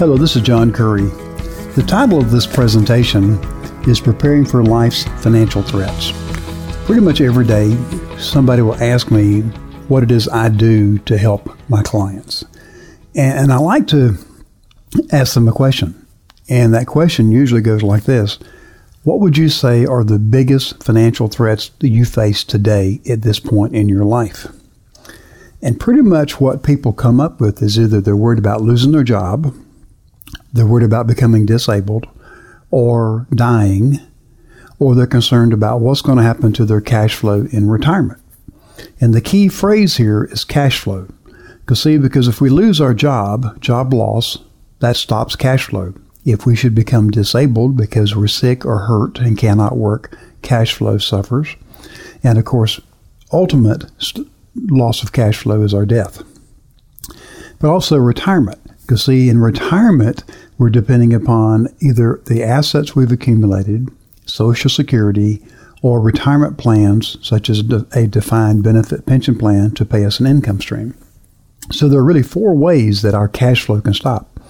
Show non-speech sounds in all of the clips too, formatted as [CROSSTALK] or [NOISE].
Hello, this is John Curry. The title of this presentation is Preparing for Life's Financial Threats. Pretty much every day, somebody will ask me what it is I do to help my clients. And, I like to ask them a question. And that question usually goes like this What would you say are the biggest financial threats that you face today at this point in your life? And pretty much what people come up with is either they're worried about losing their job, they're worried about becoming disabled or dying, or they're concerned about what's going to happen to their cash flow in retirement. And the key phrase here is cash flow. Because see, because if we lose our job, job loss, that stops cash flow. If we should become disabled because we're sick or hurt and cannot work, cash flow suffers. And of course, ultimate st- loss of cash flow is our death. But also retirement. Because, see, in retirement, we're depending upon either the assets we've accumulated, Social Security, or retirement plans, such as a defined benefit pension plan, to pay us an income stream. So there are really four ways that our cash flow can stop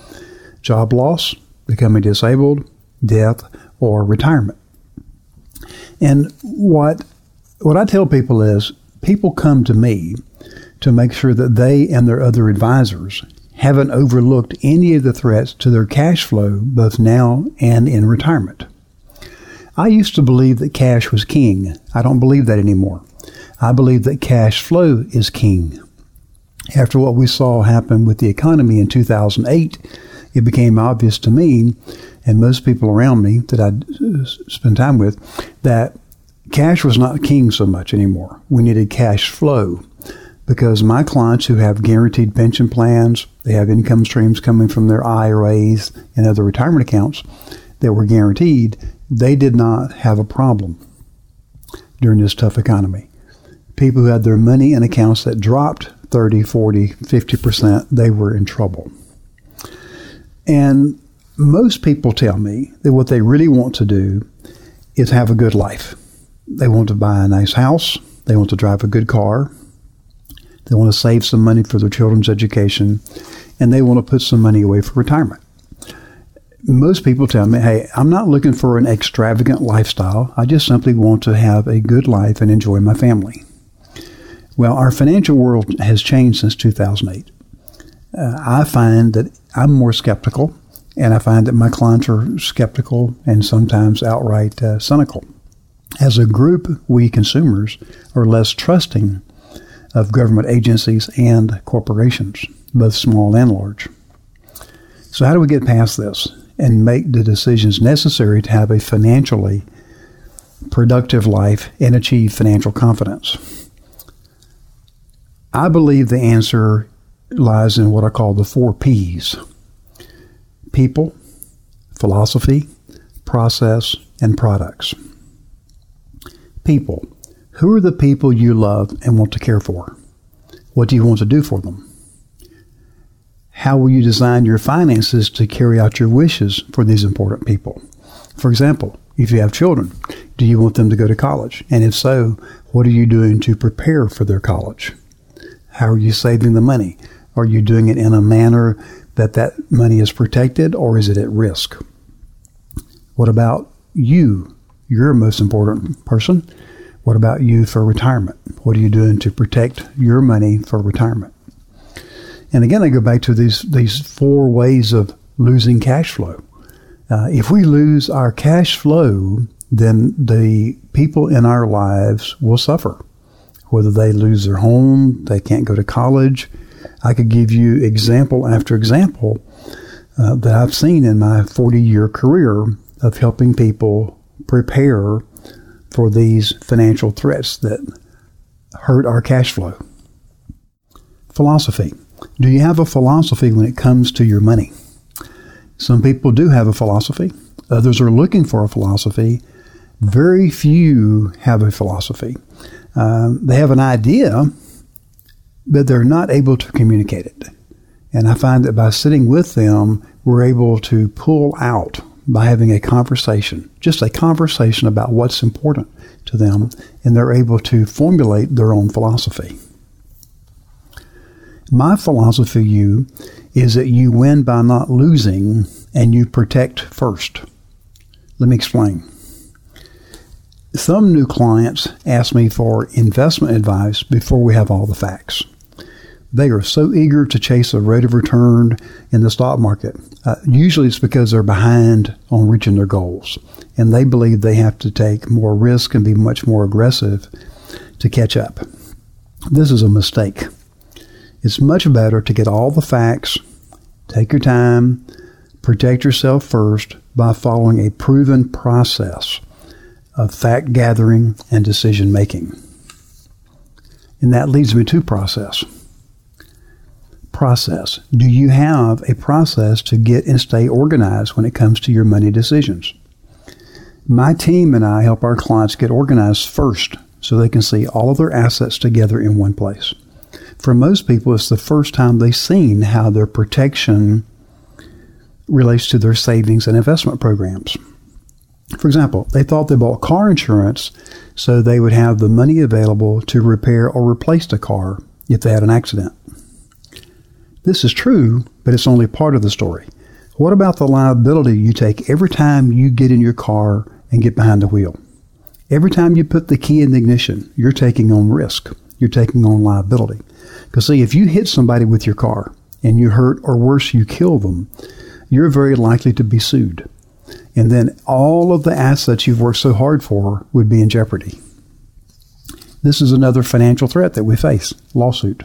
job loss, becoming disabled, death, or retirement. And what what I tell people is people come to me to make sure that they and their other advisors haven't overlooked any of the threats to their cash flow, both now and in retirement. I used to believe that cash was king. I don't believe that anymore. I believe that cash flow is king. After what we saw happen with the economy in 2008, it became obvious to me and most people around me that I'd spend time with that cash was not king so much anymore. We needed cash flow because my clients who have guaranteed pension plans, they have income streams coming from their IRAs and other retirement accounts that were guaranteed, they did not have a problem during this tough economy. People who had their money in accounts that dropped 30, 40, 50%, they were in trouble. And most people tell me that what they really want to do is have a good life. They want to buy a nice house, they want to drive a good car, they want to save some money for their children's education, and they want to put some money away for retirement. Most people tell me, hey, I'm not looking for an extravagant lifestyle. I just simply want to have a good life and enjoy my family. Well, our financial world has changed since 2008. Uh, I find that I'm more skeptical, and I find that my clients are skeptical and sometimes outright uh, cynical. As a group, we consumers are less trusting of government agencies and corporations, both small and large. So, how do we get past this and make the decisions necessary to have a financially productive life and achieve financial confidence? I believe the answer lies in what I call the four P's people, philosophy, process, and products. People. Who are the people you love and want to care for? What do you want to do for them? How will you design your finances to carry out your wishes for these important people? For example, if you have children, do you want them to go to college? And if so, what are you doing to prepare for their college? How are you saving the money? Are you doing it in a manner that that money is protected or is it at risk? What about you? You're most important person. What about you for retirement? What are you doing to protect your money for retirement? And again, I go back to these these four ways of losing cash flow. Uh, if we lose our cash flow, then the people in our lives will suffer. Whether they lose their home, they can't go to college. I could give you example after example uh, that I've seen in my 40 year career of helping people prepare for these financial threats that hurt our cash flow. Philosophy. Do you have a philosophy when it comes to your money? Some people do have a philosophy. Others are looking for a philosophy. Very few have a philosophy. Um, they have an idea, but they're not able to communicate it. And I find that by sitting with them, we're able to pull out by having a conversation, just a conversation about what's important to them, and they're able to formulate their own philosophy. My philosophy, you, is that you win by not losing and you protect first. Let me explain. Some new clients ask me for investment advice before we have all the facts. They are so eager to chase a rate of return in the stock market. Uh, usually it's because they're behind on reaching their goals and they believe they have to take more risk and be much more aggressive to catch up. This is a mistake. It's much better to get all the facts, take your time, protect yourself first by following a proven process of fact gathering and decision making. And that leads me to process. Process. Do you have a process to get and stay organized when it comes to your money decisions? My team and I help our clients get organized first so they can see all of their assets together in one place. For most people, it's the first time they've seen how their protection relates to their savings and investment programs. For example, they thought they bought car insurance so they would have the money available to repair or replace the car if they had an accident. This is true, but it's only part of the story. What about the liability you take every time you get in your car and get behind the wheel? Every time you put the key in the ignition, you're taking on risk. You're taking on liability. Because, see, if you hit somebody with your car and you hurt or worse, you kill them, you're very likely to be sued and then all of the assets you've worked so hard for would be in jeopardy. This is another financial threat that we face lawsuit.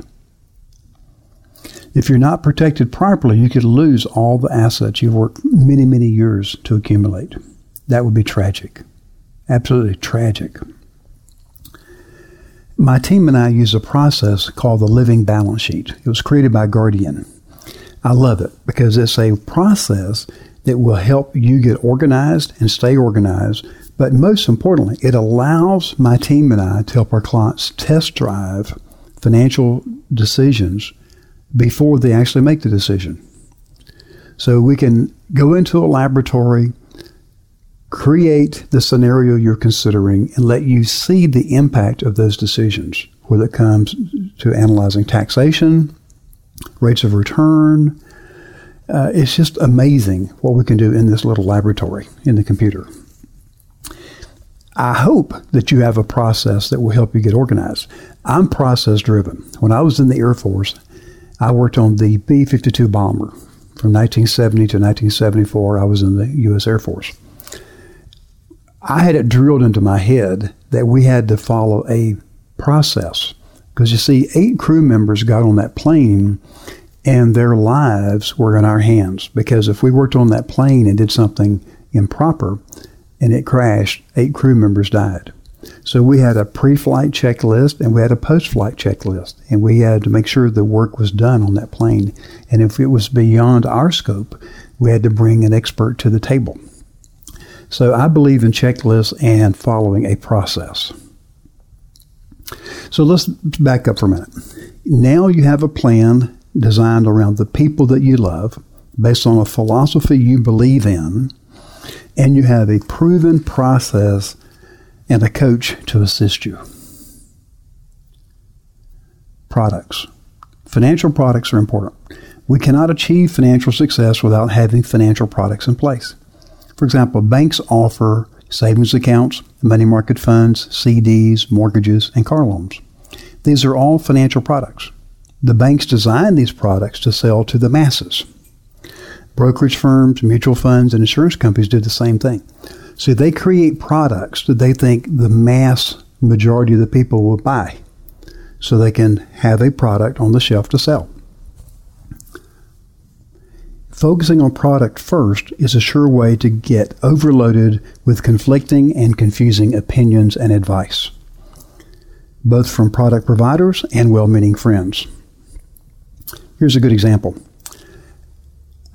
If you're not protected properly, you could lose all the assets you've worked many, many years to accumulate. That would be tragic. Absolutely tragic. My team and I use a process called the Living Balance Sheet. It was created by Guardian. I love it because it's a process that will help you get organized and stay organized. But most importantly, it allows my team and I to help our clients test drive financial decisions before they actually make the decision. So we can go into a laboratory, create the scenario you're considering, and let you see the impact of those decisions, whether it comes to analyzing taxation, rates of return, uh, it's just amazing what we can do in this little laboratory in the computer. I hope that you have a process that will help you get organized. I'm process driven. When I was in the Air Force, I worked on the B 52 bomber. From 1970 to 1974, I was in the U.S. Air Force. I had it drilled into my head that we had to follow a process. Because you see, eight crew members got on that plane and their lives were in our hands because if we worked on that plane and did something improper and it crashed, eight crew members died. So we had a pre-flight checklist and we had a post-flight checklist, and we had to make sure the work was done on that plane. And if it was beyond our scope, we had to bring an expert to the table. So I believe in checklists and following a process. So let's back up for a minute. Now you have a plan designed around the people that you love, based on a philosophy you believe in, and you have a proven process and a coach to assist you. Products. Financial products are important. We cannot achieve financial success without having financial products in place. For example, banks offer savings accounts, money market funds, CDs, mortgages, and car loans. These are all financial products. The banks design these products to sell to the masses. Brokerage firms, mutual funds, and insurance companies do the same thing. So they create products that they think the mass majority of the people will buy so they can have a product on the shelf to sell. Focusing on product first is a sure way to get overloaded with conflicting and confusing opinions and advice, both from product providers and well meaning friends. Here's a good example.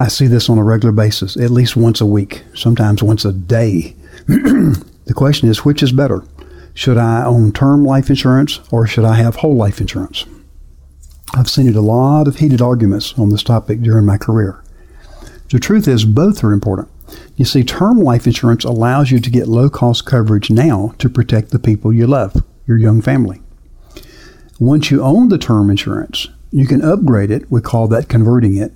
I see this on a regular basis, at least once a week, sometimes once a day. [CLEARS THROAT] the question is which is better? Should I own term life insurance or should I have whole life insurance? I've seen it a lot of heated arguments on this topic during my career. The truth is, both are important. You see, term life insurance allows you to get low cost coverage now to protect the people you love, your young family. Once you own the term insurance, You can upgrade it, we call that converting it,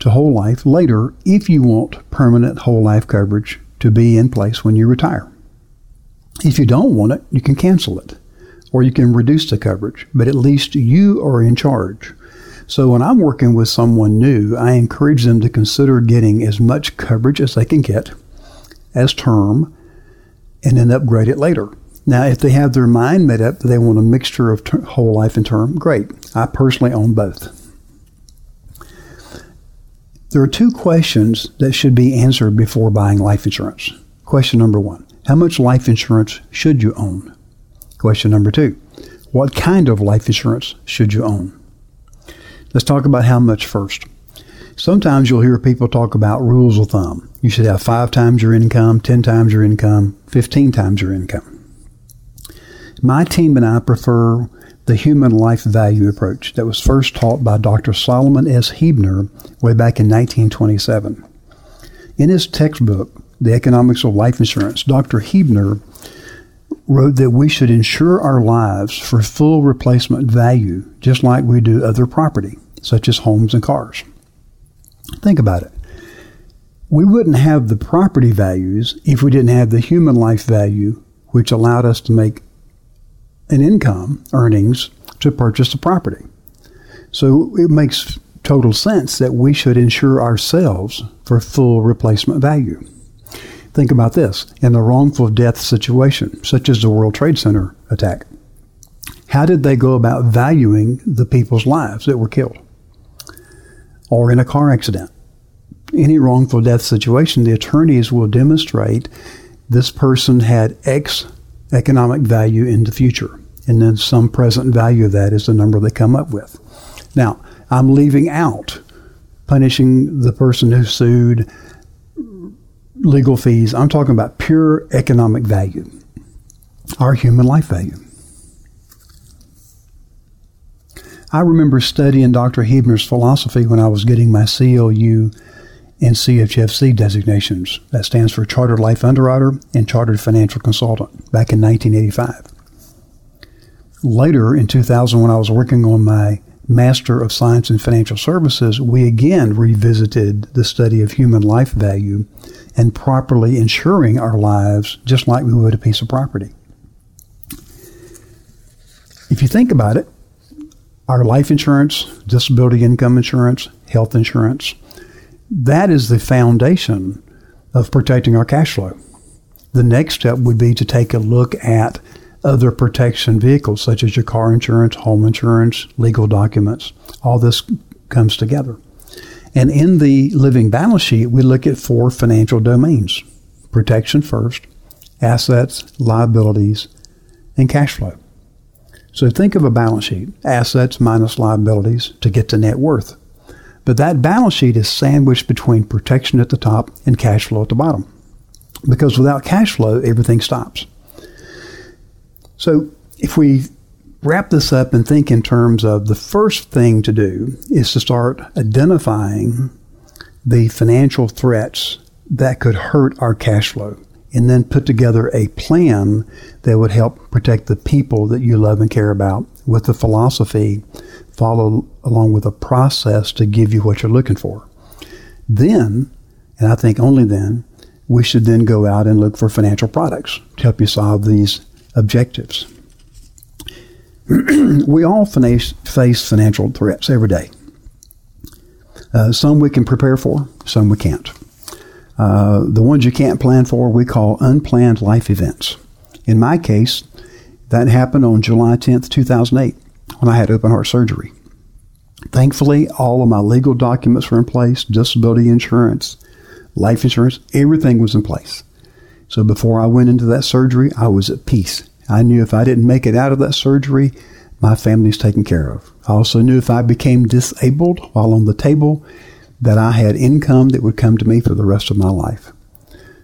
to whole life later if you want permanent whole life coverage to be in place when you retire. If you don't want it, you can cancel it or you can reduce the coverage, but at least you are in charge. So when I'm working with someone new, I encourage them to consider getting as much coverage as they can get as term and then upgrade it later. Now, if they have their mind made up that they want a mixture of ter- whole life and term, great. I personally own both. There are two questions that should be answered before buying life insurance. Question number one How much life insurance should you own? Question number two What kind of life insurance should you own? Let's talk about how much first. Sometimes you'll hear people talk about rules of thumb. You should have five times your income, 10 times your income, 15 times your income. My team and I prefer the human life value approach that was first taught by Dr. Solomon S. Huebner way back in 1927. In his textbook, The Economics of Life Insurance, Dr. Huebner wrote that we should insure our lives for full replacement value, just like we do other property, such as homes and cars. Think about it. We wouldn't have the property values if we didn't have the human life value, which allowed us to make an income, earnings, to purchase the property. So it makes total sense that we should insure ourselves for full replacement value. Think about this in a wrongful death situation, such as the World Trade Center attack. How did they go about valuing the people's lives that were killed? Or in a car accident? Any wrongful death situation, the attorneys will demonstrate this person had X economic value in the future, and then some present value of that is the number they come up with. Now, I'm leaving out punishing the person who sued, legal fees. I'm talking about pure economic value, our human life value. I remember studying Dr. Huebner's philosophy when I was getting my CLU and CHFC designations. That stands for Chartered Life Underwriter and Chartered Financial Consultant back in 1985. Later in 2000, when I was working on my Master of Science in Financial Services, we again revisited the study of human life value and properly insuring our lives just like we would a piece of property. If you think about it, our life insurance, disability income insurance, health insurance, that is the foundation of protecting our cash flow. The next step would be to take a look at other protection vehicles such as your car insurance, home insurance, legal documents. All this comes together. And in the living balance sheet, we look at four financial domains protection first, assets, liabilities, and cash flow. So think of a balance sheet assets minus liabilities to get to net worth. But that balance sheet is sandwiched between protection at the top and cash flow at the bottom. Because without cash flow, everything stops. So if we wrap this up and think in terms of the first thing to do is to start identifying the financial threats that could hurt our cash flow and then put together a plan that would help protect the people that you love and care about with the philosophy follow along with a process to give you what you're looking for. Then, and I think only then, we should then go out and look for financial products to help you solve these objectives. [CLEARS THROAT] we all face, financial threats every day. Uh, some we can prepare for, some we can't. Uh, the ones you can't plan for, we call unplanned life events. In my case, that happened on July 10th, 2008, when I had open heart surgery. Thankfully, all of my legal documents were in place disability insurance, life insurance, everything was in place. So before I went into that surgery, I was at peace. I knew if I didn't make it out of that surgery, my family's taken care of. I also knew if I became disabled while on the table, that I had income that would come to me for the rest of my life.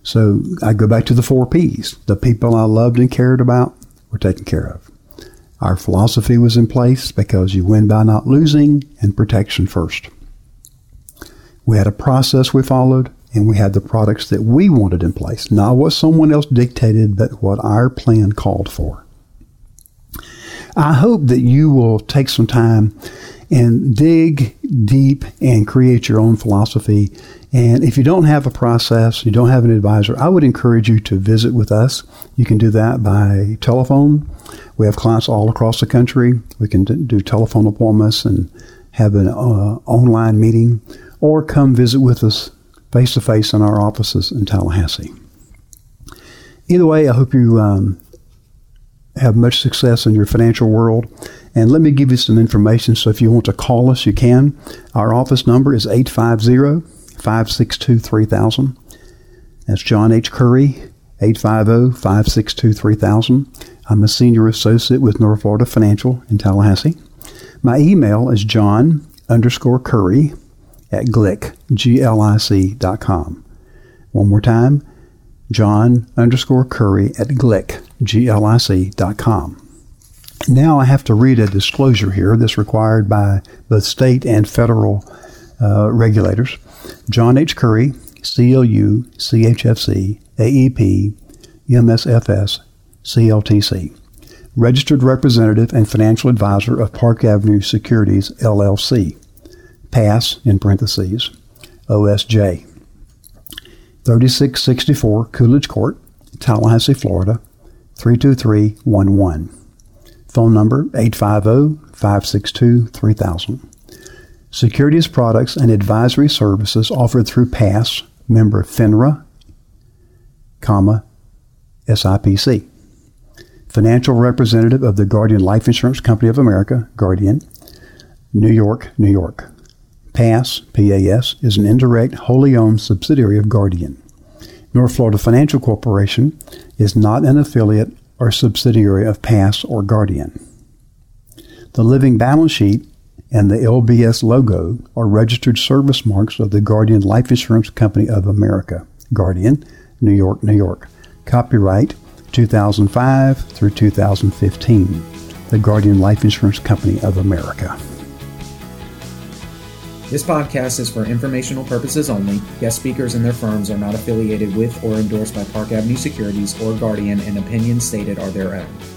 So I go back to the four P's. The people I loved and cared about were taken care of. Our philosophy was in place because you win by not losing and protection first. We had a process we followed and we had the products that we wanted in place, not what someone else dictated, but what our plan called for. I hope that you will take some time and dig deep and create your own philosophy. And if you don't have a process, you don't have an advisor, I would encourage you to visit with us. You can do that by telephone. We have clients all across the country. We can do telephone appointments and have an uh, online meeting, or come visit with us face to face in our offices in Tallahassee. Either way, I hope you um, have much success in your financial world. And let me give you some information. So if you want to call us, you can. Our office number is 850 562 3000. That's John H. Curry, 850 562 3000. I'm a senior associate with North Florida Financial in Tallahassee. My email is john underscore curry at glic, G-L-I-C dot com. One more time, john underscore curry at glic, G-L-I-C dot com. Now I have to read a disclosure here that's required by both state and federal uh, regulators. John H. Curry, CLU, CHFC, AEP, MSFS, CLTC, registered representative and financial advisor of Park Avenue Securities, LLC, PASS in parentheses, OSJ, 3664 Coolidge Court, Tallahassee, Florida, 32311. Phone number 850-562-3000. Securities products and advisory services offered through PASS, member FINRA, comma, SIPC. Financial representative of the Guardian Life Insurance Company of America, Guardian, New York, New York. PASS, PAS, is an indirect, wholly owned subsidiary of Guardian. North Florida Financial Corporation is not an affiliate or subsidiary of PASS or Guardian. The living balance sheet and the LBS logo are registered service marks of the Guardian Life Insurance Company of America, Guardian, New York, New York. Copyright 2005 through 2015. The Guardian Life Insurance Company of America. This podcast is for informational purposes only. Guest speakers and their firms are not affiliated with or endorsed by Park Avenue Securities or Guardian, and opinions stated are their own.